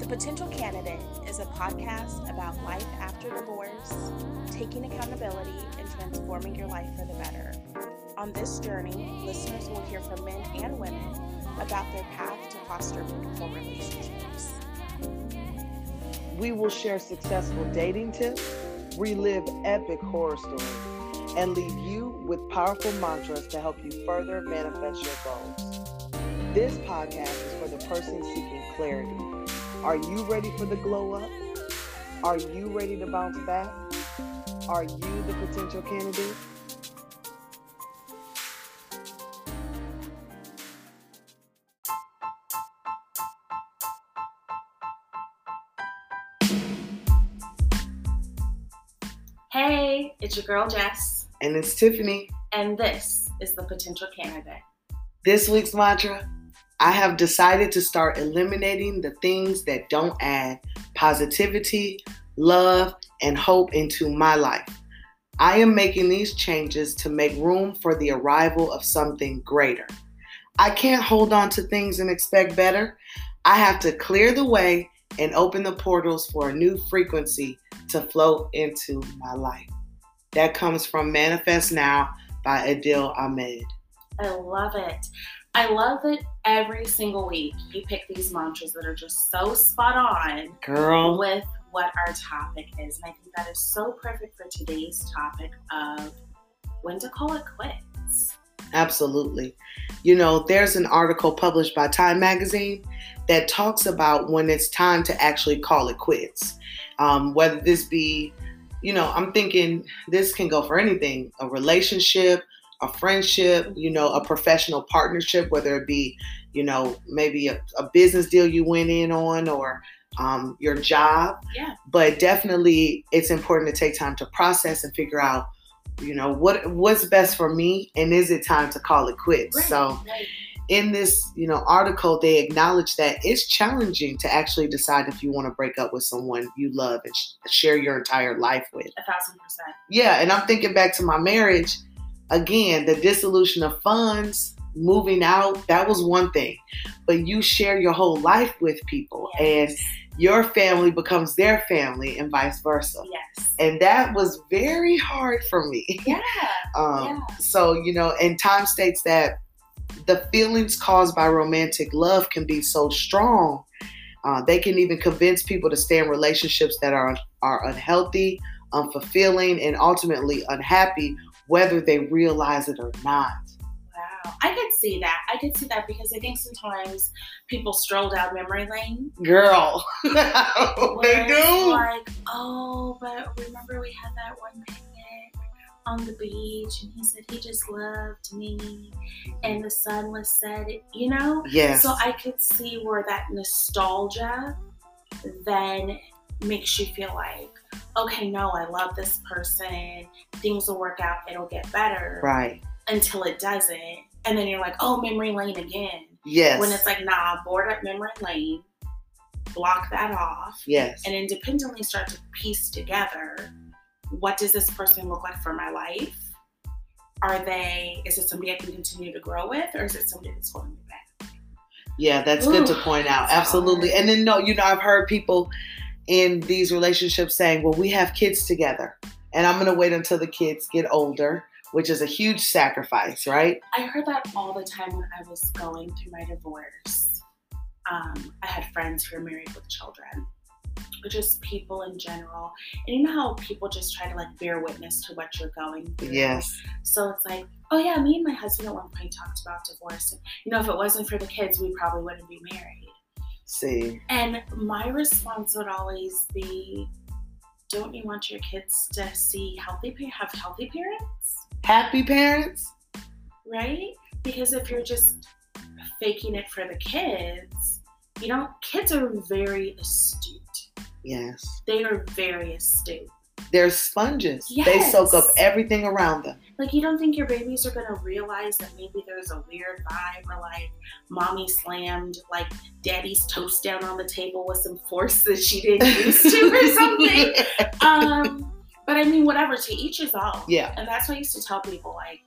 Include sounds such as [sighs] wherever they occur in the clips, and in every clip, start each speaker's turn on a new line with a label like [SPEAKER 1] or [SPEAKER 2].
[SPEAKER 1] The Potential Candidate is a podcast about life after divorce, taking accountability, and transforming your life for the better. On this journey, listeners will hear from men and women about their path to foster meaningful relationships.
[SPEAKER 2] We will share successful dating tips, relive epic horror stories, and leave you with powerful mantras to help you further manifest your goals. This podcast is for the person seeking clarity. Are you ready for the glow up? Are you ready to bounce back? Are you the potential candidate?
[SPEAKER 1] Hey, it's your girl Jess,
[SPEAKER 2] And it's Tiffany.
[SPEAKER 1] and this is The Potential Candidate.
[SPEAKER 2] This week's mantra I have decided to start eliminating the things that don't add positivity, love, and hope into my life. I am making these changes to make room for the arrival of something greater. I can't hold on to things and expect better. I have to clear the way and open the portals for a new frequency to flow into my life. That comes from Manifest Now by Adil Ahmed.
[SPEAKER 1] I love it. I love that every single week you pick these mantras that are just so spot on
[SPEAKER 2] Girl.
[SPEAKER 1] with what our topic is. And I think that is so perfect for today's topic of when to call it quits.
[SPEAKER 2] Absolutely. You know, there's an article published by Time Magazine that talks about when it's time to actually call it quits. Um, whether this be, you know, I'm thinking this can go for anything a relationship, a friendship, you know, a professional partnership, whether it be, you know, maybe a, a business deal you went in on or um, your job.
[SPEAKER 1] Yeah.
[SPEAKER 2] But definitely, it's important to take time to process and figure out you know what what's best for me and is it time to call it quits so
[SPEAKER 1] right.
[SPEAKER 2] in this you know article they acknowledge that it's challenging to actually decide if you want to break up with someone you love and sh- share your entire life with
[SPEAKER 1] a thousand percent.
[SPEAKER 2] yeah and i'm thinking back to my marriage again the dissolution of funds moving out that was one thing but you share your whole life with people and your family becomes their family and vice versa
[SPEAKER 1] yes.
[SPEAKER 2] and that was very hard for me
[SPEAKER 1] Yeah. [laughs]
[SPEAKER 2] um,
[SPEAKER 1] Yeah.
[SPEAKER 2] So, you know, and time states that the feelings caused by romantic love can be so strong. Uh, they can even convince people to stay in relationships that are are unhealthy, unfulfilling, and ultimately unhappy, whether they realize it or not.
[SPEAKER 1] Wow. I could see that. I could see that because I think sometimes people stroll down memory lane.
[SPEAKER 2] Girl, [laughs] they do.
[SPEAKER 1] Like, oh, but remember we had that one picnic on the beach and he said he just loved me and the sun was setting, you know?
[SPEAKER 2] Yes.
[SPEAKER 1] So I could see where that nostalgia then makes you feel like, okay, no, I love this person. Things will work out. It'll get better
[SPEAKER 2] right.
[SPEAKER 1] until it doesn't. And then you're like, oh, memory lane again.
[SPEAKER 2] Yes.
[SPEAKER 1] When it's like, nah, board up memory lane, block that off,
[SPEAKER 2] yes.
[SPEAKER 1] and independently start to piece together what does this person look like for my life? Are they, is it somebody I can continue to grow with, or is it somebody that's holding me back?
[SPEAKER 2] Yeah, that's good to point out. Absolutely.
[SPEAKER 1] hard.
[SPEAKER 2] And then no, you know, I've heard people in these relationships saying, "Well, we have kids together, and I'm going to wait until the kids get older," which is a huge sacrifice, right?
[SPEAKER 1] I heard that all the time when I was going through my divorce. Um, I had friends who were married with children, just people in general. And you know how people just try to like bear witness to what you're going through?
[SPEAKER 2] Yes.
[SPEAKER 1] So it's like, oh yeah, me and my husband at one point talked about divorce. And, you know, if it wasn't for the kids, we probably wouldn't be married.
[SPEAKER 2] See,
[SPEAKER 1] And my response would always be, don't you want your kids to see healthy, have healthy parents?
[SPEAKER 2] happy parents.
[SPEAKER 1] right? Because if you're just faking it for the kids, you know, kids are very astute.
[SPEAKER 2] Yes,
[SPEAKER 1] They are very astute.
[SPEAKER 2] they're sponges. They soak up everything around them.
[SPEAKER 1] Like, you don't think your babies are gonna realize that maybe there's a weird vibe or like mommy slammed like daddy's toast down on the table with some force that she didn't used to or [laughs] something? Um, but I mean, whatever, to each his own.
[SPEAKER 2] Yeah.
[SPEAKER 1] And that's what I used to tell people like,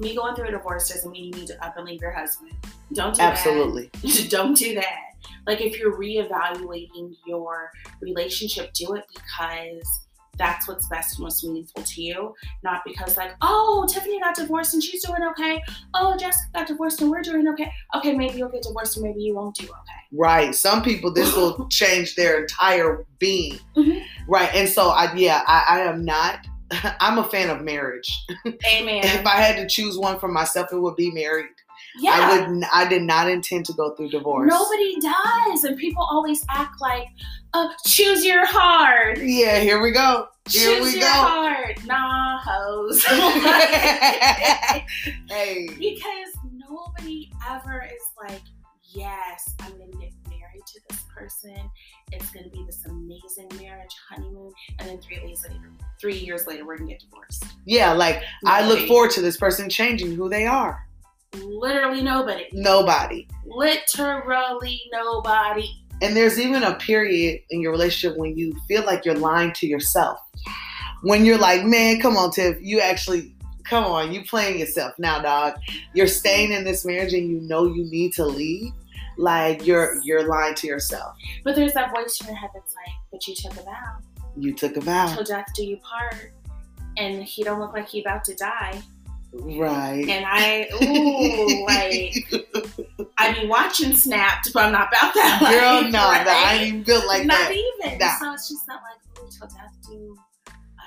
[SPEAKER 1] me going through a divorce doesn't mean you need to up and leave your husband. Don't do
[SPEAKER 2] Absolutely.
[SPEAKER 1] that. [laughs] Don't do that. Like if you're reevaluating your relationship, do it because that's what's best and most meaningful to you, not because like, oh, Tiffany got divorced and she's doing okay. Oh, Jessica got divorced and we're doing okay. Okay, maybe you'll get divorced and maybe you won't do okay.
[SPEAKER 2] Right. Some people this will [laughs] change their entire being.
[SPEAKER 1] Mhm.
[SPEAKER 2] Right. And so I yeah, I, I am not [laughs] I'm a fan of marriage.
[SPEAKER 1] Amen. [laughs]
[SPEAKER 2] if I had to choose one for myself, it would be married.
[SPEAKER 1] Yeah.
[SPEAKER 2] I would n- I did not intend to go through divorce.
[SPEAKER 1] Nobody does. And people always act like, uh, choose your heart.
[SPEAKER 2] Yeah, here we go. Here
[SPEAKER 1] choose
[SPEAKER 2] we
[SPEAKER 1] your
[SPEAKER 2] go.
[SPEAKER 1] heart. Nah, hoes. [laughs] [laughs]
[SPEAKER 2] hey.
[SPEAKER 1] because nobody ever is like, yes, I'm going to get married to this person. It's going to be this amazing marriage, honeymoon. And then three days later, three years later, we're going to get divorced.
[SPEAKER 2] Yeah, like I look forward to this person changing who they are.
[SPEAKER 1] Literally nobody.
[SPEAKER 2] Nobody.
[SPEAKER 1] Literally nobody.
[SPEAKER 2] And there's even a period in your relationship when you feel like you're lying to yourself. When you're like, man, come on, Tiff, you actually, come on, you playing yourself now, dog. You're staying in this marriage and you know you need to leave. Like you're you're lying to yourself.
[SPEAKER 1] But there's that voice in your head that's like, but you took a vow.
[SPEAKER 2] You took a vow,
[SPEAKER 1] Till death do you part. And he don't look like he about to die.
[SPEAKER 2] Right?
[SPEAKER 1] And I, ooh, like, I be watching Snapped, but I'm not about that life.
[SPEAKER 2] Girl, no,
[SPEAKER 1] right?
[SPEAKER 2] no, I ain't even built like
[SPEAKER 1] not
[SPEAKER 2] that.
[SPEAKER 1] even.
[SPEAKER 2] Nah.
[SPEAKER 1] So it's just not like, ooh, till death do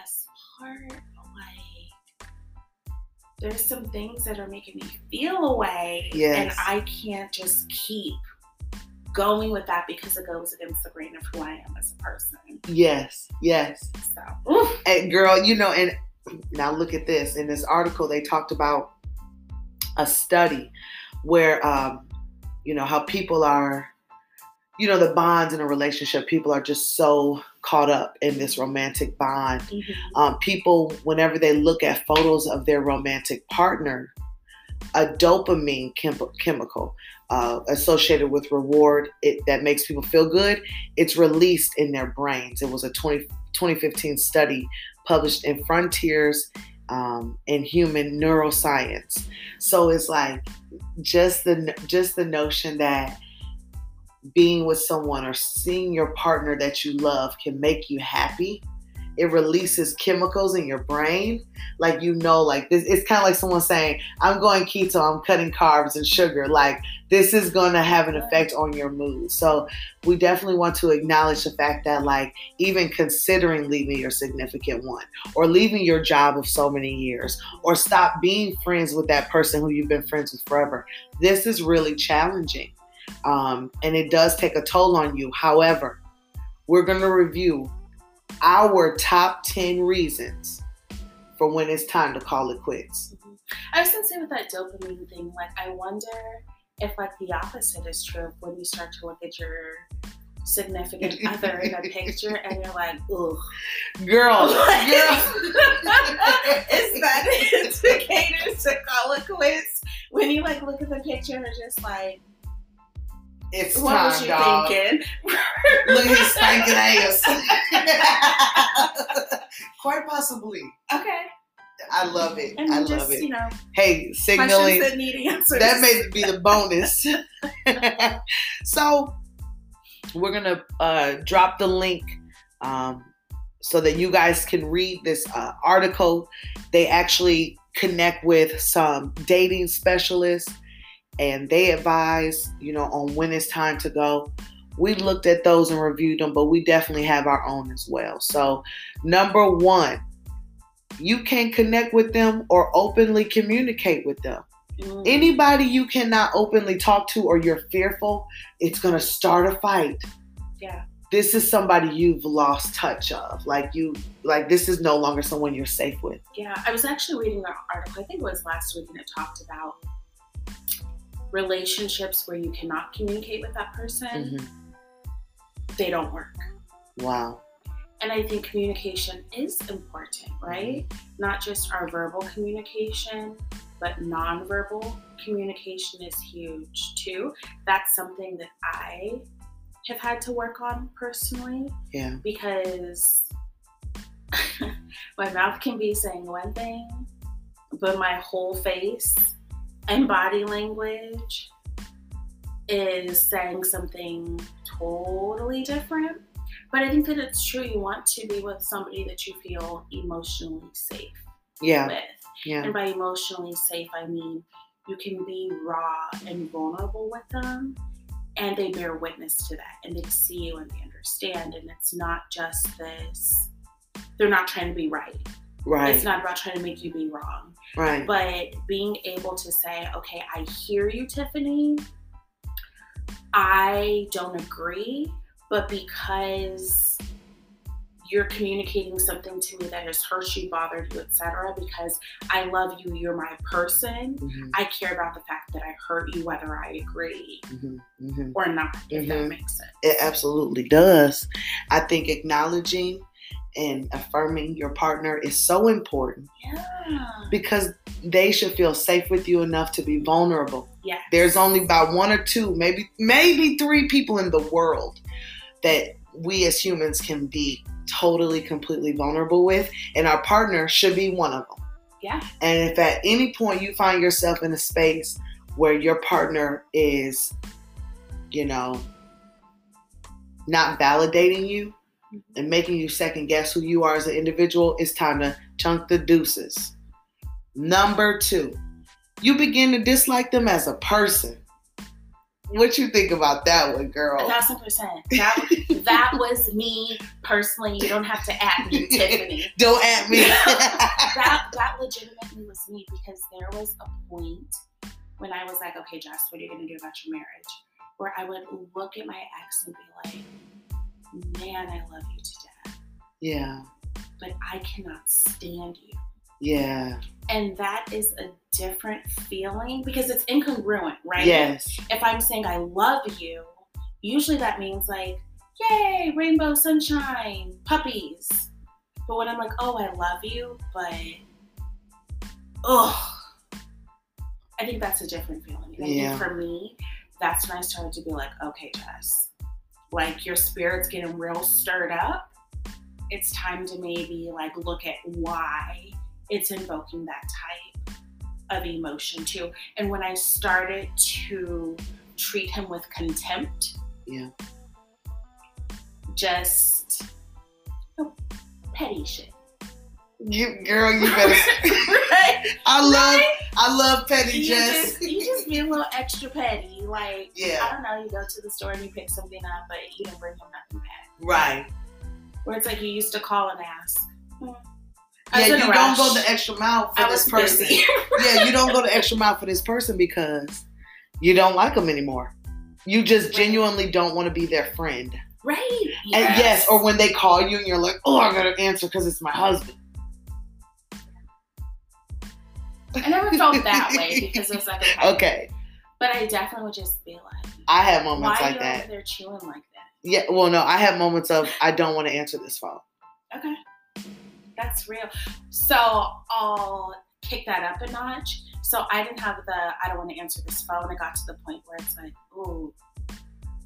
[SPEAKER 1] us part. Like, there's some things that are making me feel away.
[SPEAKER 2] Yes.
[SPEAKER 1] And I can't just keep going with that because it goes against the grain of who I am as a person.
[SPEAKER 2] Yes, yes.
[SPEAKER 1] So, ooh,
[SPEAKER 2] And girl, you know, and now look at this. In this article, they talked about a study where, um, you know, how people are, you know, the bonds in a relationship, people are just so caught up in this romantic bond.
[SPEAKER 1] mhm.
[SPEAKER 2] Um, people, whenever they look at photos of their romantic partner, a dopamine chem- chemical uh, associated with reward it, that makes people feel good, it's released in their brains. It was a 20, 2015 study published in Frontiers um, in Human Neuroscience. So it's like just the just the notion that being with someone or seeing your partner that you love can make you happy. It releases chemicals in your brain, like you know, like this. It's kind of like someone saying, "I'm going keto. I'm cutting carbs and sugar." Like this is to have an effect on your mood. So we definitely want to acknowledge the fact that, like, even considering leaving your significant one, or leaving your job of so many years, or stop being friends with that person who you've been friends with forever, this is really challenging um, and it does take a toll on you. However, we're going to review our top 10 reasons for when it's time to call it quits.
[SPEAKER 1] I was gonna say with that dopamine thing, like I wonder if like the opposite is true when you start to look at your significant [laughs] other in a picture and you're like, ugh.
[SPEAKER 2] Girl, [laughs]
[SPEAKER 1] Like,
[SPEAKER 2] girl. [laughs]
[SPEAKER 1] is that an indicator to call it quits? When you like look at the picture and it's just like,
[SPEAKER 2] It's
[SPEAKER 1] what
[SPEAKER 2] time,
[SPEAKER 1] was you
[SPEAKER 2] dog.
[SPEAKER 1] thinking?
[SPEAKER 2] Look at his stinking ass. [laughs] [laughs] Quite possibly.
[SPEAKER 1] Okay.
[SPEAKER 2] I love it.
[SPEAKER 1] And
[SPEAKER 2] I love
[SPEAKER 1] just,
[SPEAKER 2] it.
[SPEAKER 1] you know,
[SPEAKER 2] Hey, signaling.
[SPEAKER 1] that need answers.
[SPEAKER 2] that may be the bonus. [laughs] so we're gonna uh, drop the link um, so that you guys can read this uh, article. They actually connect with some dating specialists, and they advise, you know, on when it's time to go. We looked at those and reviewed them, but we definitely have our own as well. So, number one, you can connect with them or openly communicate with them
[SPEAKER 1] Mm.
[SPEAKER 2] anybody you cannot openly talk to or you're fearful, it's going to start a fight.
[SPEAKER 1] Yeah.
[SPEAKER 2] This is somebody you've lost touch of. Like you like this is no longer someone you're safe with.
[SPEAKER 1] Yeah, I was actually reading an article, I think it was last week, and it talked about relationships where you cannot communicate with that person,
[SPEAKER 2] Mhm.
[SPEAKER 1] they don't work.
[SPEAKER 2] Wow.
[SPEAKER 1] And I think communication is important, right? Not just our verbal communication, but nonverbal communication is huge too. That's something that I have had to work on personally
[SPEAKER 2] Yeah.
[SPEAKER 1] because [laughs] my mouth can be saying one thing, but my whole face and body language is saying something totally different. But I think that it's true. You want to be with somebody that you feel emotionally safe
[SPEAKER 2] Yeah.
[SPEAKER 1] with.
[SPEAKER 2] Yeah.
[SPEAKER 1] And by emotionally safe, I mean you can be raw and vulnerable with them, and they bear witness to that, and they see you and they understand. And it's not just this, they're not trying to be right. It's not about trying to make you be wrong,
[SPEAKER 2] Right.
[SPEAKER 1] but being able to say, okay, I hear you, Tiffany. I don't agree, but because you're communicating something to me that has hurt you, bothered you, etc. Because I love you, you're my person.
[SPEAKER 2] Mhm,
[SPEAKER 1] I care about the fact that I hurt you, whether I agree
[SPEAKER 2] mhm, mhm.
[SPEAKER 1] or not, if that
[SPEAKER 2] Mhm.
[SPEAKER 1] makes sense.
[SPEAKER 2] It absolutely does. I think acknowledging and affirming your partner is so important
[SPEAKER 1] Yeah.
[SPEAKER 2] because they should feel safe with you enough to be vulnerable.
[SPEAKER 1] Yeah.
[SPEAKER 2] There's only about one or two, maybe maybe three people in the world that we as humans can be totally completely vulnerable with and our partner should be one of them.
[SPEAKER 1] Yeah.
[SPEAKER 2] And if at any point you find yourself in a space where your partner is you know not validating you Mm-hmm. and making you second guess who you are as an individual, it's time to chunk the deuces. Number two, you begin to dislike them as a person. What you think about that one,
[SPEAKER 1] A
[SPEAKER 2] girl?
[SPEAKER 1] thousand percent. That, that was me personally. You don't have to add me, [laughs] Tiffany.
[SPEAKER 2] Don't at me.
[SPEAKER 1] that [laughs] that legitimately was me because there was a point when I was like, okay, Jess, what are you gonna do about your marriage? Where I would look at my ex and be like, man, I love you to death,
[SPEAKER 2] yeah,
[SPEAKER 1] but I cannot stand you.
[SPEAKER 2] yeah,
[SPEAKER 1] And that is a different feeling because it's incongruent, right?
[SPEAKER 2] yes,
[SPEAKER 1] If I'm saying I love you, usually that means like, yay, rainbow, sunshine, puppies. But when I'm like, oh, I love you, but oh, I think that's a different feeling. And
[SPEAKER 2] Yeah.
[SPEAKER 1] think for me, that's when I started to be like, okay, Jess, like your spirit's getting real stirred up. It's time to maybe like look at why it's invoking that type of emotion too. And when I started to treat him with contempt,
[SPEAKER 2] Yeah.
[SPEAKER 1] just oh, petty shit.
[SPEAKER 2] you girl, you better. [laughs]
[SPEAKER 1] right?
[SPEAKER 2] I love,
[SPEAKER 1] Right?
[SPEAKER 2] I love petty
[SPEAKER 1] You
[SPEAKER 2] Jess.
[SPEAKER 1] just, you just be a little extra petty. Like,
[SPEAKER 2] Yeah.
[SPEAKER 1] I don't know, you go to the store and you pick something up, but you don't bring him nothing back.
[SPEAKER 2] Right.
[SPEAKER 1] Where it's like you used to call and ask. Hmm.
[SPEAKER 2] Yeah, you don't go the extra mile for
[SPEAKER 1] I
[SPEAKER 2] this person. yeah, you don't go the extra mile for this person because you don't like them anymore. You just
[SPEAKER 1] Right.
[SPEAKER 2] genuinely don't want to be their friend.
[SPEAKER 1] right.
[SPEAKER 2] And yes, or when they call you and you're like, oh, I gotta answer because it's my husband.
[SPEAKER 1] I never felt that way [laughs] because it was like, okay.
[SPEAKER 2] Okay,
[SPEAKER 1] But I definitely would just be like,
[SPEAKER 2] I have moments
[SPEAKER 1] are
[SPEAKER 2] like that.
[SPEAKER 1] there chewing like that?
[SPEAKER 2] Yeah, well, no, I have moments of I don't want to answer this phone.
[SPEAKER 1] Okay. That's real. So I'll kick that up a notch. So I didn't have the I don't want to answer this phone. It got to the point where it's like, ooh,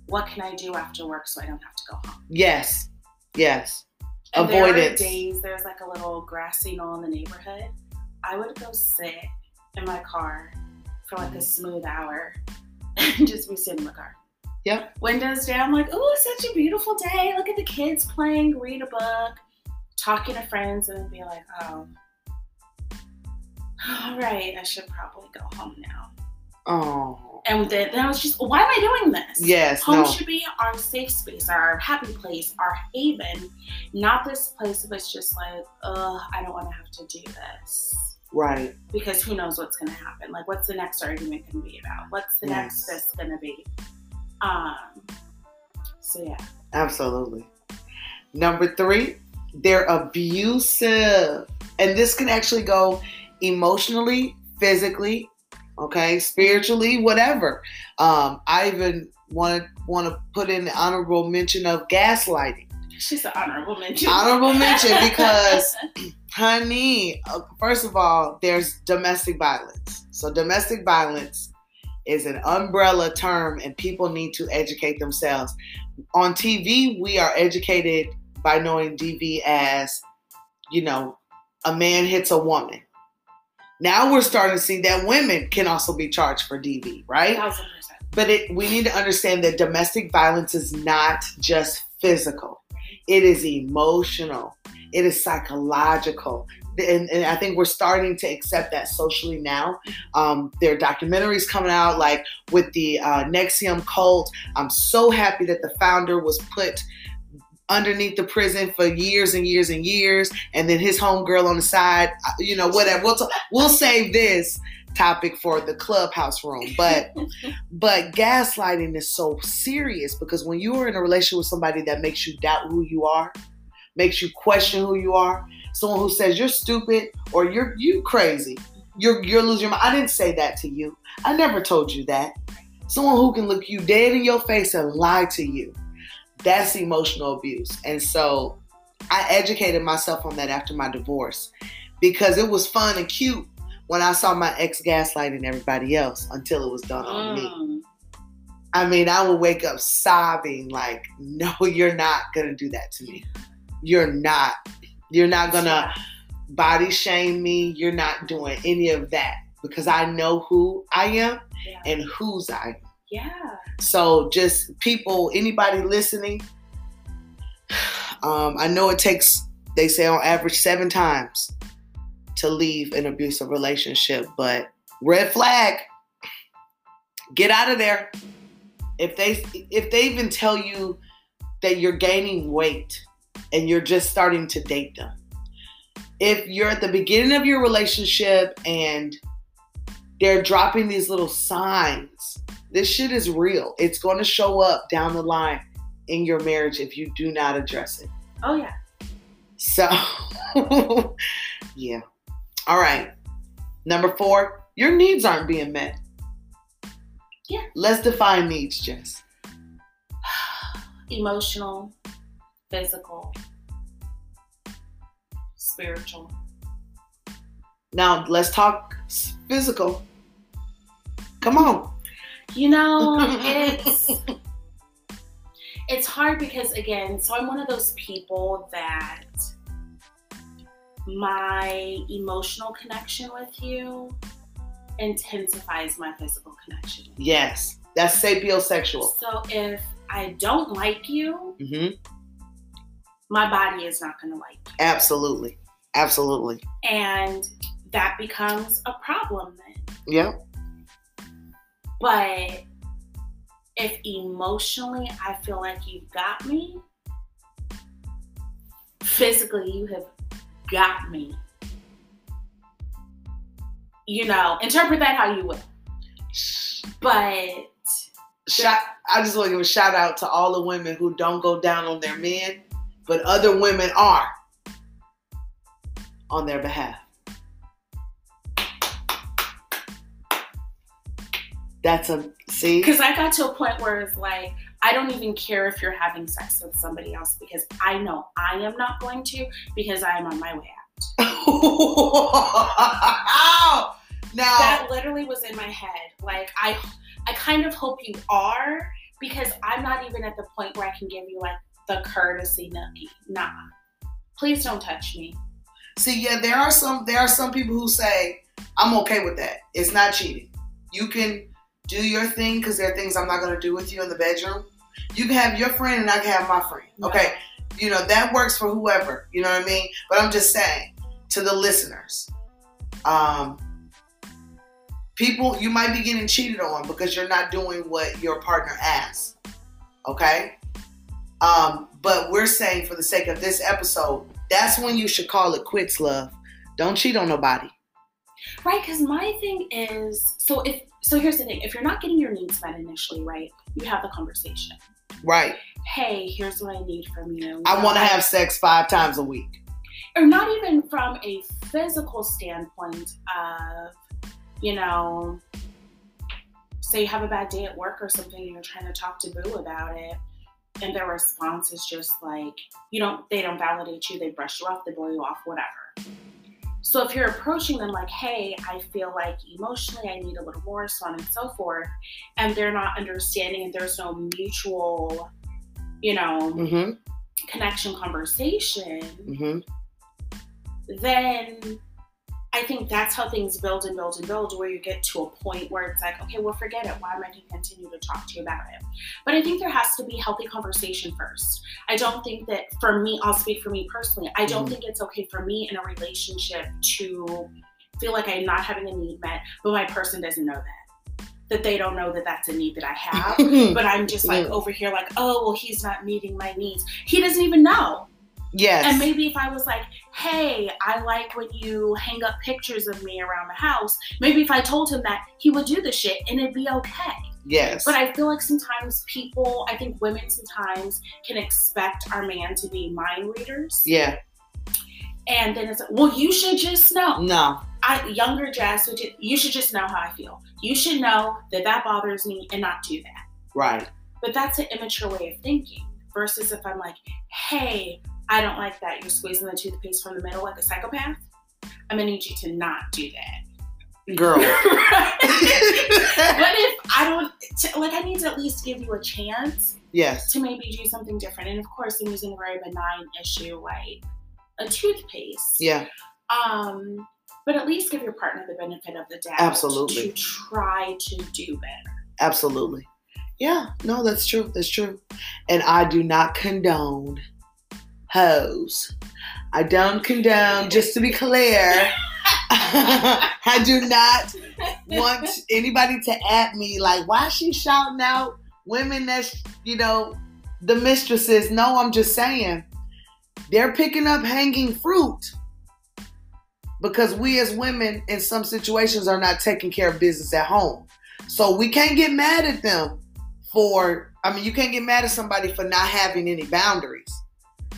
[SPEAKER 1] what can I do after work so I don't have to go home?
[SPEAKER 2] Yes, yes,
[SPEAKER 1] And there were
[SPEAKER 2] avoidance.
[SPEAKER 1] days there's like a little grassy knoll in the neighborhood. I would go sit in my car for like a smooth hour [laughs] and just be sitting in the car.
[SPEAKER 2] Yep.
[SPEAKER 1] Windows down, like, oh, such a beautiful day. Look at the kids playing, read a book, talking to friends, and be like, oh, [sighs] all right, I should probably go home now.
[SPEAKER 2] Oh,
[SPEAKER 1] And then, then I was just, why am I doing this?
[SPEAKER 2] yes,
[SPEAKER 1] Home
[SPEAKER 2] no,
[SPEAKER 1] should be our safe space, our happy place, our haven, not this place it's just like, ugh, I don't want to have to do this.
[SPEAKER 2] Right,
[SPEAKER 1] Because who knows what's going to happen? Like, what's the next argument going to be about? What's the next
[SPEAKER 2] Yes.
[SPEAKER 1] this going to be? Um. So yeah.
[SPEAKER 2] absolutely. Number three, they're abusive, and this can actually go emotionally, physically, okay, spiritually, whatever. Um, I even want to want to put in the honorable mention of gaslighting.
[SPEAKER 1] She's an honorable mention.
[SPEAKER 2] Honorable mention because [laughs] honey uh, first of all there's domestic violence so domestic violence is an umbrella term and people need to educate themselves on tv we are educated by knowing dv as you know a man hits a woman now we're starting to see that women can also be charged for dv right
[SPEAKER 1] thousand percent.
[SPEAKER 2] But it, we need to understand that domestic violence is not just physical. It is emotional. It is psychological. And, and I think we're starting to accept that socially now. Um, there are documentaries coming out, like with the uh, NXIVM cult. I'm so happy that the founder was put underneath the prison for years and years and years, and then his homegirl on the side. uh, You know, whatever. We'll t- we'll save this topic for the clubhouse room, but [laughs] but gaslighting is so serious because when you are in a relationship with somebody that makes you doubt who you are, makes you question who you are, someone who says you're stupid or you're you crazy, you're you're losing your mind. I didn't say that to you. I never told you that. Someone who can look you dead in your face and lie to you. That's emotional abuse. And so I educated myself on that after my divorce because it was fun and cute when I saw my ex gaslighting everybody else until it was done on me.
[SPEAKER 1] Mm.
[SPEAKER 2] I mean, I would wake up sobbing, like, no, you're not gonna do that to me. You're not. You're not gonna body shame me. You're not doing any of that because I know who I am
[SPEAKER 1] Yeah.
[SPEAKER 2] and whose I am.
[SPEAKER 1] Yeah.
[SPEAKER 2] So, just people, anybody listening, um, I know it takes, they say on average, seven times to leave an abusive relationship, but red flag, get out of there. If they if they even tell you that you're gaining weight and you're just starting to date them, if you're at the beginning of your relationship and they're dropping these little signs, this shit is real. It's going to show up down the line in your marriage if you do not address it.
[SPEAKER 1] Oh yeah.
[SPEAKER 2] So, [laughs] yeah. All right. Number four, your needs aren't being met.
[SPEAKER 1] Yeah.
[SPEAKER 2] Let's define needs, Jess. [sighs]
[SPEAKER 1] Emotional, physical, spiritual.
[SPEAKER 2] Now, let's talk physical. Come on.
[SPEAKER 1] You know, [laughs] it's it's hard because again, so I'm one of those people that my emotional connection with you intensifies my physical connection.
[SPEAKER 2] Yes. That's sapiosexual.
[SPEAKER 1] So if I don't like you,
[SPEAKER 2] hmm
[SPEAKER 1] my body is not going to like you.
[SPEAKER 2] Absolutely. Absolutely.
[SPEAKER 1] And that becomes a problem then.
[SPEAKER 2] Yep.
[SPEAKER 1] But if emotionally I feel like you've got me, physically you have got me. You know, interpret that how you will. But
[SPEAKER 2] Shout, I just want to give a shout out to all the women who don't go down on their men, but other women are on their behalf. That's a see.
[SPEAKER 1] because I got to a point where it's like, I don't even care if you're having sex with somebody else because I know I am not going to because I am on my way out. [laughs]
[SPEAKER 2] now,
[SPEAKER 1] that literally was in my head. Like I I kind of hope you are because I'm not even at the point where I can give you like the courtesy nookie. Nah. Please don't touch me.
[SPEAKER 2] see, yeah, there are some there are some people who say I'm okay with that. It's not cheating. You can do your thing because there are things I'm not going to do with you in the bedroom. You can have your friend and I can have my friend. Okay, you know that works for whoever. You know what I mean? But I'm just saying to the listeners, um, people you might be getting cheated on because you're not doing what your partner asks. Okay, um, but we're saying for the sake of this episode, that's when you should call it quits, love. Don't cheat on nobody.
[SPEAKER 1] Right, because my thing is so if so here's the thing, if you're not getting your needs met initially, right, you have the conversation.
[SPEAKER 2] Right.
[SPEAKER 1] Hey, here's what I need from you.
[SPEAKER 2] I want to have sex five times a week.
[SPEAKER 1] or not even from a physical standpoint of, you know, say you have a bad day at work or something and you're trying to talk to Boo about it, and their response is just like, you don't, they don't validate you, they brush you off, they blow you off, whatever. So if you're approaching them like, hey, I feel like emotionally I need a little more, so on and so forth, and they're not understanding and there's no mutual, you know,
[SPEAKER 2] Mm-hmm.
[SPEAKER 1] connection conversation,
[SPEAKER 2] Mm-hmm.
[SPEAKER 1] then I think that's how things build and build and build, where you get to a point where it's like, okay, well, forget it. Why am I going to continue to talk to you about it? But I think there has to be healthy conversation first. I don't think that for me, I'll speak for me personally, I don't mm think it's okay for me in a relationship to feel like I'm not having a need met, but my person doesn't know that. That they don't know that that's a need that I have, [laughs] but I'm just like over here, like, oh, well, he's not meeting my needs. He doesn't even know.
[SPEAKER 2] Yes.
[SPEAKER 1] And maybe if I was like, hey, I like when you hang up pictures of me around the house, maybe if I told him that, he would do the shit and it'd be okay.
[SPEAKER 2] Yes.
[SPEAKER 1] But I feel like sometimes people, I think women sometimes can expect our man to be mind readers.
[SPEAKER 2] Yeah.
[SPEAKER 1] And then it's like, well, you should just know.
[SPEAKER 2] No.
[SPEAKER 1] I, younger Jess, you should just know how I feel. You should know that that bothers me and not do that.
[SPEAKER 2] Right.
[SPEAKER 1] But that's an immature way of thinking. Versus if I'm like, hey, I don't like that. You're squeezing the toothpaste from the middle like a psychopath. I'm gonna need you to not do that.
[SPEAKER 2] Girl. [laughs] but [laughs]
[SPEAKER 1] if I don't, like, I need to at least give you a chance.
[SPEAKER 2] Yes.
[SPEAKER 1] To maybe do something different. And of course, I'm using a very benign issue like a toothpaste.
[SPEAKER 2] Yeah.
[SPEAKER 1] Um, but at least give your partner the benefit of the doubt.
[SPEAKER 2] Absolutely.
[SPEAKER 1] To try to do better.
[SPEAKER 2] Absolutely. Yeah, no, that's true. That's true. And I do not condone hoes. I don't condone, just to be clear, [laughs] I do not want anybody to at me like, why she shouting out women that's, you know, the mistresses? No, I'm just saying they're picking up hanging fruit because we as women in some situations are not taking care of business at home. So we can't get mad at them for, I mean, you can't get mad at somebody for not having any boundaries.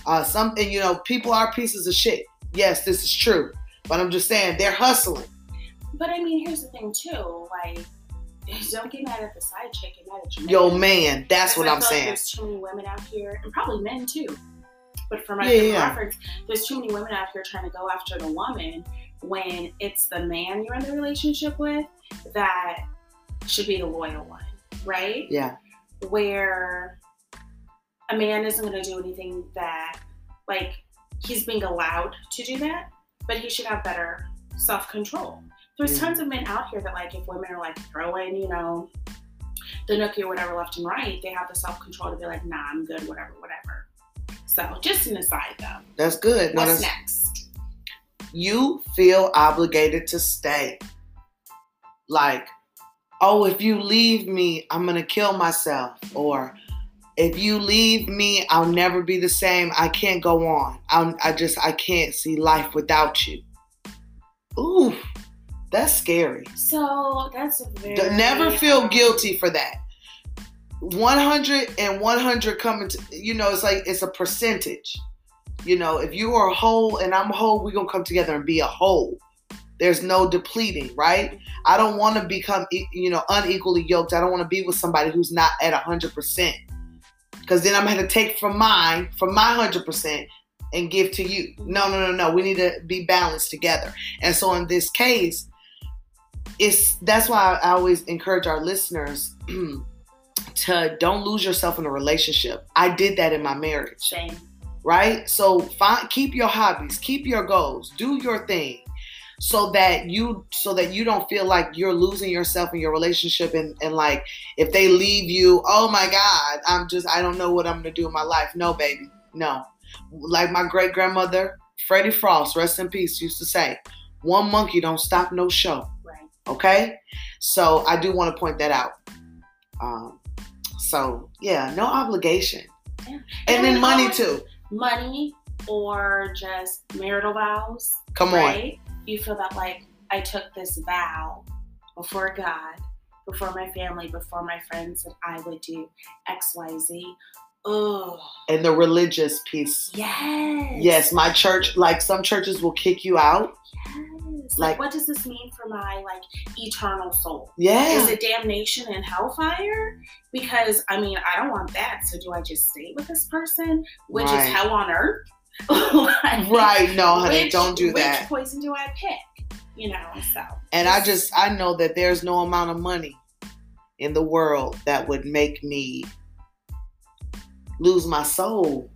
[SPEAKER 2] Uh, something, you know, people are pieces of shit. Yes, this is true. But I'm just saying, they're hustling.
[SPEAKER 1] But I mean, here's the thing, too. Like, [laughs] don't get mad at the side chick, get mad at your
[SPEAKER 2] Yo, man, that's what I am saying. Like
[SPEAKER 1] there's too many women out here, and probably men too. But for my yeah, yeah. reference, there's too many women out here trying to go after the woman when it's the man you're in the relationship with that should be the loyal one, right?
[SPEAKER 2] Yeah.
[SPEAKER 1] Where a man isn't going to do anything that, like, he's being allowed to do that, but he should have better self control. There's tons of men out here that, like, if women are like throwing, you know, the nookie or whatever left and right, they have the self control to be like, nah, I'm good, whatever, whatever. So, just an aside though.
[SPEAKER 2] That's good.
[SPEAKER 1] What's next?
[SPEAKER 2] You feel obligated to stay. Like, oh, if you leave me, I'm going to kill myself. Or, if you leave me, I'll never be the same. I can't go on. I'm, I just, I can't see life without you. Ooh, that's scary.
[SPEAKER 1] So that's very.
[SPEAKER 2] Never feel guilty for that. 100 and 100 coming to, you know, it's like, it's a percentage. You know, if you are whole and I'm whole, we're going to come together and be a whole. There's no depleting, right? I don't want to become, you know, unequally yoked. I don't want to be with somebody who's not at 100% because then I'm going to take from mine, from my 100%, and give to you. No, no, no, no. We need to be balanced together. And so in this case, it's that's why I always encourage our listeners [clears throat] to don't lose yourself in a relationship. I did that in my marriage.
[SPEAKER 1] Same.
[SPEAKER 2] Right? So find keep your hobbies, keep your goals, do your thing so that you so that you don't feel like you're losing yourself in your relationship and, and like if they leave you oh my god i'm just i don't know what i'm gonna do in my life. No baby no. Like my great grandmother freddie frost rest in peace used to say one monkey don't stop no show.
[SPEAKER 1] Right.
[SPEAKER 2] Okay? So i do want to point that out. Um, so yeah no obligation.
[SPEAKER 1] Yeah. and,
[SPEAKER 2] and then money too.
[SPEAKER 1] money or just marital vows?
[SPEAKER 2] Come
[SPEAKER 1] on, right? You feel that like I took this vow before God, before my family, before my friends that I would do X, Y, Z. Oh.
[SPEAKER 2] And the religious piece.
[SPEAKER 1] Yes.
[SPEAKER 2] Yes, my church, like some churches will kick you out.
[SPEAKER 1] Yes. Like, like, what does this mean for my like eternal soul?
[SPEAKER 2] Yeah.
[SPEAKER 1] Is it damnation and hellfire? Because I mean, I don't want that. So do I just stay with this person, which right. is hell on earth? [laughs]
[SPEAKER 2] like, right. No, honey, which, don't do that.
[SPEAKER 1] Which poison do I pick? You know, so.
[SPEAKER 2] And I just, I know that there's no amount of money in the world that would make me lose my soul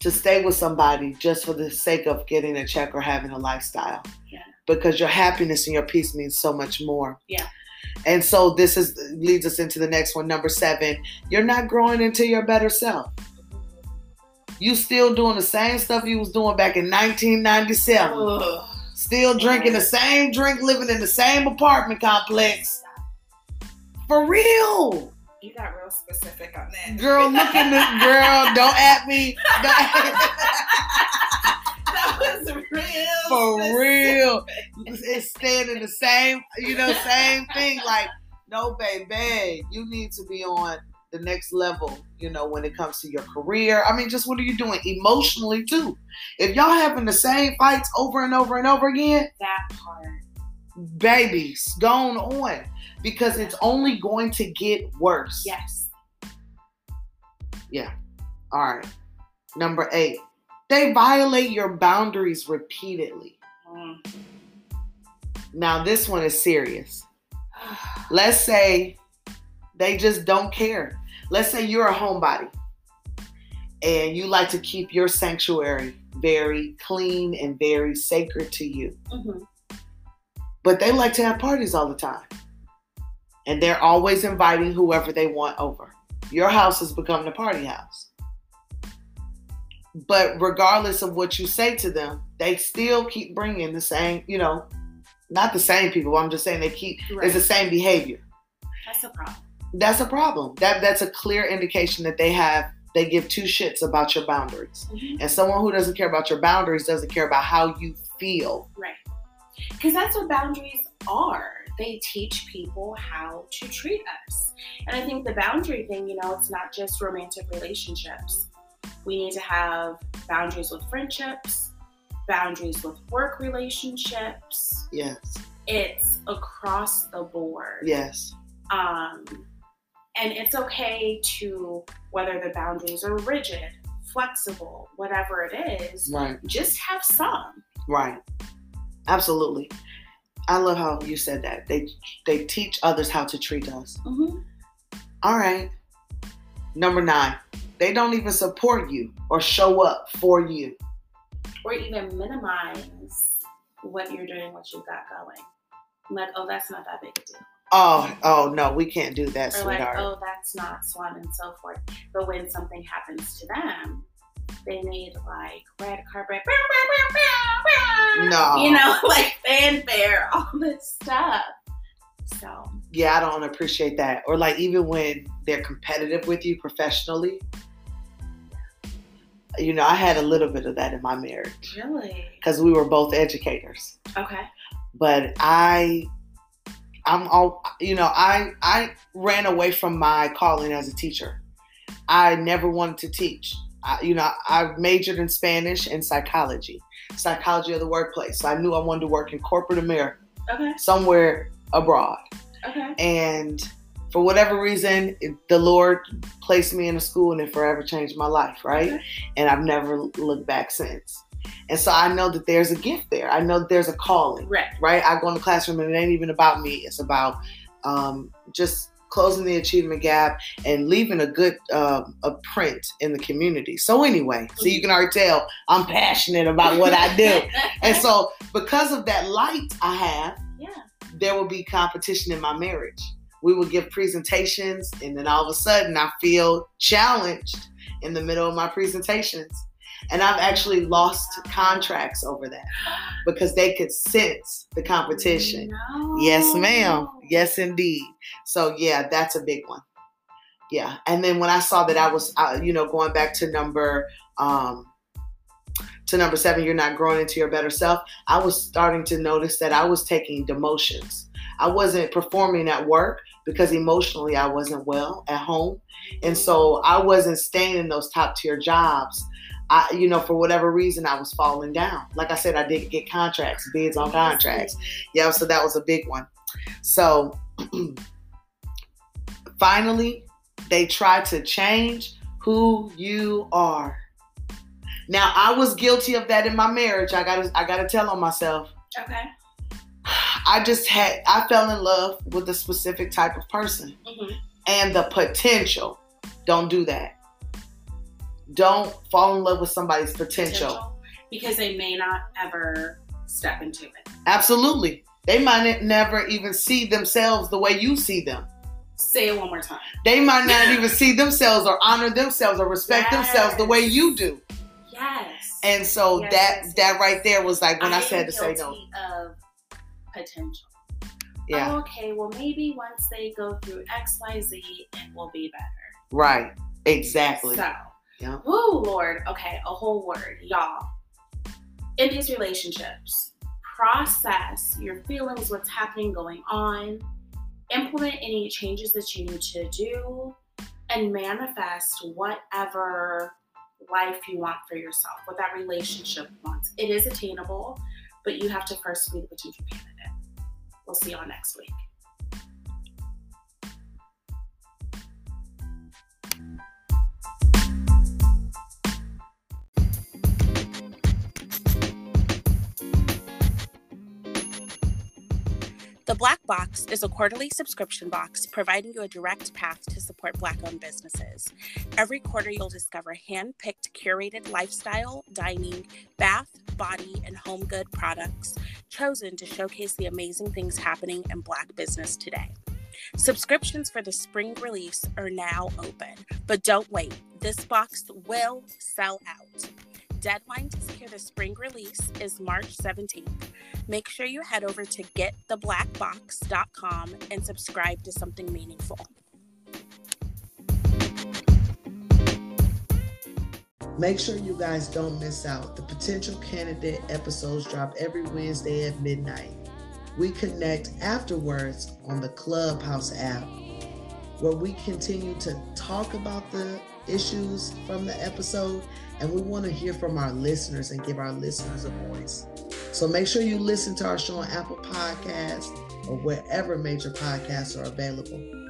[SPEAKER 2] to stay with somebody just for the sake of getting a check or having a lifestyle.
[SPEAKER 1] Yeah.
[SPEAKER 2] because your happiness and your peace means so much more.
[SPEAKER 1] Yeah.
[SPEAKER 2] And so this is leads us into the next one, number seven. You're not growing into your better self. You still doing the same stuff you was doing back in 1997.
[SPEAKER 1] Ugh.
[SPEAKER 2] Still drinking the same drink, living in the same apartment complex. For real.
[SPEAKER 1] You got real specific on that.
[SPEAKER 2] Girl, [laughs] look in the girl. Don't at me. Don't- [laughs]
[SPEAKER 1] that was real.
[SPEAKER 2] For
[SPEAKER 1] specific.
[SPEAKER 2] real. It's staying in the same, you know, same thing. Like, no, baby, you need to be on the next level, you know, when it comes to your career. I mean, just what are you doing emotionally too? If y'all having the same fights over and over and over again,
[SPEAKER 1] That part.
[SPEAKER 2] babies, going on. Because it's only going to get worse.
[SPEAKER 1] Yes. Yeah.
[SPEAKER 2] All right. Number eight, they violate your boundaries repeatedly.
[SPEAKER 1] Mm.
[SPEAKER 2] Now, this one is serious. Let's say they just don't care. Let's say you're a homebody and you like to keep your sanctuary very clean and very sacred to you,
[SPEAKER 1] Mhm.
[SPEAKER 2] but they like to have parties all the time. And they're always inviting whoever they want over. Your house has become the party house. But regardless of what you say to them, they still keep bringing the same, you know, not the same people. I'm just saying they keep
[SPEAKER 1] Right.
[SPEAKER 2] it's the same behavior.
[SPEAKER 1] That's a problem.
[SPEAKER 2] That's a problem. That that's a clear indication that they have they give two shits about your boundaries.
[SPEAKER 1] Mhm.
[SPEAKER 2] And someone who doesn't care about your boundaries doesn't care about how you feel.
[SPEAKER 1] Right. Because that's what boundaries are. They teach people how to treat us. And I think the boundary thing, you know, it's not just romantic relationships. We need to have boundaries with friendships, boundaries with work relationships.
[SPEAKER 2] Yes.
[SPEAKER 1] It's across the board.
[SPEAKER 2] Yes.
[SPEAKER 1] Um, and it's okay to, whether the boundaries are rigid, flexible, whatever it is,
[SPEAKER 2] Right.
[SPEAKER 1] just have some.
[SPEAKER 2] Right. Absolutely. I love how you said that. They they teach others how to treat us.
[SPEAKER 1] Mhm.
[SPEAKER 2] All right. Number 9. They don't even support you or show up for you.
[SPEAKER 1] or even minimize what you're doing, what you've got going. Like, oh, that's not that big a deal.
[SPEAKER 2] Oh, oh no, we can't do that,
[SPEAKER 1] Or like,
[SPEAKER 2] sweetheart.
[SPEAKER 1] oh, that's not so on and so forth. But when something happens to them, they need like red carpet,
[SPEAKER 2] No.
[SPEAKER 1] you know, [laughs] like fanfare, [laughs] all this stuff. So,
[SPEAKER 2] yeah, I don't appreciate that. Or like even when they're competitive with you professionally. You know, I had a little bit of that in my marriage
[SPEAKER 1] really,
[SPEAKER 2] because we were both educators.
[SPEAKER 1] okay,
[SPEAKER 2] But I, I'm all, you know, I I ran away from my calling as a teacher. I never wanted to teach. I, you know, I majored in Spanish and psychology, psychology of the workplace. So I knew I wanted to work in corporate America,
[SPEAKER 1] okay,
[SPEAKER 2] somewhere abroad.
[SPEAKER 1] okay.
[SPEAKER 2] And for whatever reason, it, the Lord placed me in a school and it forever changed my life, right?
[SPEAKER 1] Okay.
[SPEAKER 2] And I've never looked back since. And so I know that there's a gift there. I know that there's a calling,
[SPEAKER 1] Right.
[SPEAKER 2] right? I go in the classroom and it ain't even about me. It's about um, just closing the achievement gap and leaving a good uh, a print in the community. So anyway, so you can already tell I'm passionate about what I do. [laughs] and so because of that light I have,
[SPEAKER 1] yeah,
[SPEAKER 2] there will be competition in my marriage. We will give presentations, and then all of a sudden, I feel challenged in the middle of my presentations. And I've actually lost contracts over that because they could sense the competition.
[SPEAKER 1] No.
[SPEAKER 2] Yes, ma'am. Yes, indeed. So, yeah, that's a big one. Yeah. And then when I saw that I was, uh, you know, going back to number, um, to number seven, you're not growing into your better self. I was starting to notice that I was taking demotions. I wasn't performing at work because emotionally I wasn't well at home. And so I wasn't staying in those top tier jobs. I, you know, for whatever reason, I was falling down. Like I said, I didn't get contracts, bids on contracts. Yeah, so that was a big one. So [clears throat] finally, they try to change who you are. Now, I was guilty of that in my marriage. I gotta, I gotta tell on myself.
[SPEAKER 1] Okay. [sighs]
[SPEAKER 2] I just had, I fell in love with a specific type of person
[SPEAKER 1] hmm
[SPEAKER 2] and the potential. Don't do that. Don't fall in love with somebody's potential.
[SPEAKER 1] Because they may not ever step into it.
[SPEAKER 2] Absolutely. They might never even see themselves the way you see them.
[SPEAKER 1] Say it one more time.
[SPEAKER 2] They might not [laughs] even see themselves or honor themselves or respect
[SPEAKER 1] Yes.
[SPEAKER 2] themselves the way you do.
[SPEAKER 1] Yes.
[SPEAKER 2] And so
[SPEAKER 1] Yes,
[SPEAKER 2] that
[SPEAKER 1] yes,
[SPEAKER 2] that right there was like when I,
[SPEAKER 1] am
[SPEAKER 2] said to say no.
[SPEAKER 1] Of potential.
[SPEAKER 2] Yeah.
[SPEAKER 1] Oh, okay, well, maybe once they go through X, Y, Z, it will be better.
[SPEAKER 2] Right. Exactly.
[SPEAKER 1] So,
[SPEAKER 2] Yeah.
[SPEAKER 1] Lord. Okay, a whole word, y'all. In these relationships, process your feelings, what's happening, going on, implement any changes that you need to do, and manifest whatever life you want for yourself, what that relationship wants. It is attainable, but you have to first be the potential candidate. We'll see y'all next week. The Black Box is a quarterly subscription box providing you a direct path to support Black owned businesses. Every quarter, you'll discover hand picked, curated lifestyle, dining, bath, body, and home good products chosen to showcase the amazing things happening in Black business today. Subscriptions for the spring release are now open, but don't wait. This box will sell out. Deadline to secure the spring release is March 17th. Make sure you head over to gettheblackbox.com and subscribe to something meaningful.
[SPEAKER 2] Make sure you guys don't miss out. The potential candidate episodes drop every Wednesday at midnight. We connect afterwards on the Clubhouse app, where we continue to talk about the issues from the episode, and we want to hear from our listeners and give our listeners a voice. So make sure you listen to our show on Apple Podcasts or wherever major podcasts are available.